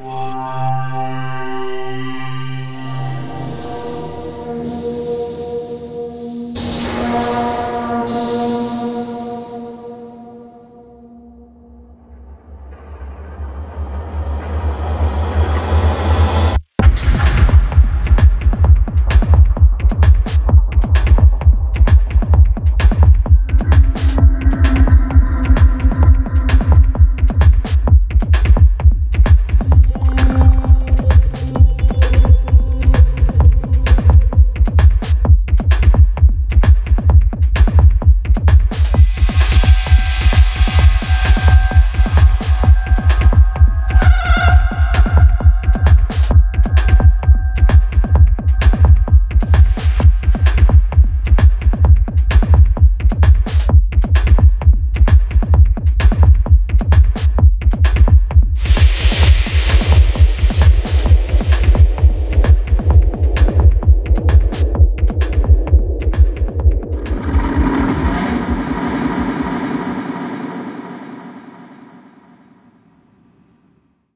Música